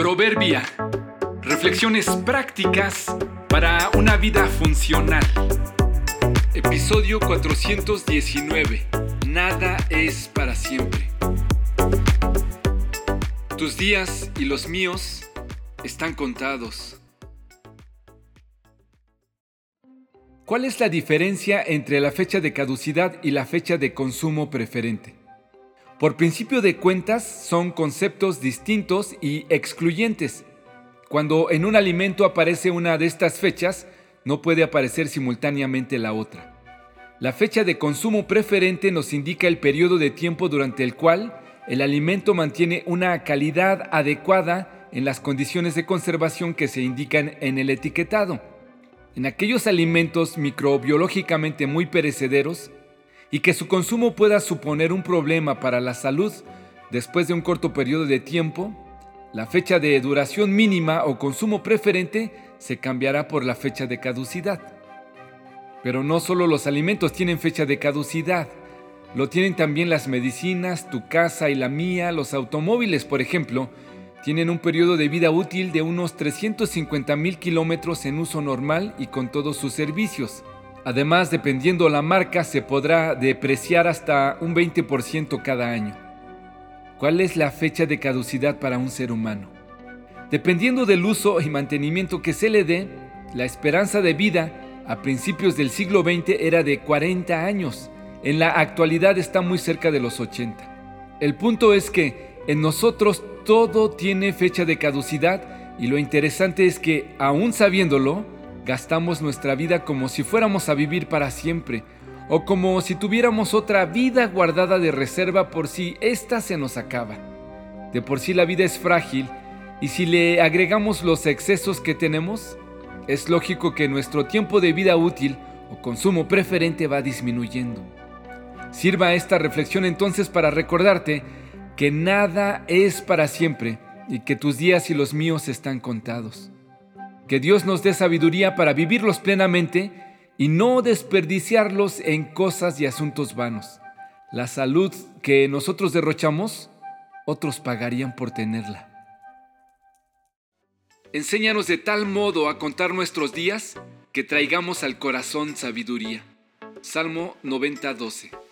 Proverbia. Reflexiones prácticas para una vida funcional. Episodio 419. Nada es para siempre. Tus días y los míos están contados. ¿Cuál es la diferencia entre la fecha de caducidad y la fecha de consumo preferente? Por principio de cuentas, son conceptos distintos y excluyentes. Cuando en un alimento aparece una de estas fechas, no puede aparecer simultáneamente la otra. La fecha de consumo preferente nos indica el periodo de tiempo durante el cual el alimento mantiene una calidad adecuada en las condiciones de conservación que se indican en el etiquetado. En aquellos alimentos microbiológicamente muy perecederos, y que su consumo pueda suponer un problema para la salud después de un corto periodo de tiempo, la fecha de duración mínima o consumo preferente se cambiará por la fecha de caducidad. Pero no solo los alimentos tienen fecha de caducidad, lo tienen también las medicinas, tu casa y la mía, los automóviles, por ejemplo, tienen un periodo de vida útil de unos 350 mil kilómetros en uso normal y con todos sus servicios. Además, dependiendo la marca, se podrá depreciar hasta un 20% cada año. ¿Cuál es la fecha de caducidad para un ser humano? Dependiendo del uso y mantenimiento que se le dé, la esperanza de vida a principios del siglo XX era de 40 años. En la actualidad está muy cerca de los 80. El punto es que en nosotros todo tiene fecha de caducidad y lo interesante es que, aún sabiéndolo, Gastamos nuestra vida como si fuéramos a vivir para siempre, o como si tuviéramos otra vida guardada de reserva por si ésta se nos acaba. De por sí la vida es frágil, y si le agregamos los excesos que tenemos, es lógico que nuestro tiempo de vida útil o consumo preferente va disminuyendo. Sirva esta reflexión entonces para recordarte que nada es para siempre y que tus días y los míos están contados. Que Dios nos dé sabiduría para vivirlos plenamente y no desperdiciarlos en cosas y asuntos vanos. La salud que nosotros derrochamos, otros pagarían por tenerla. Enséñanos de tal modo a contar nuestros días que traigamos al corazón sabiduría. Salmo 90:12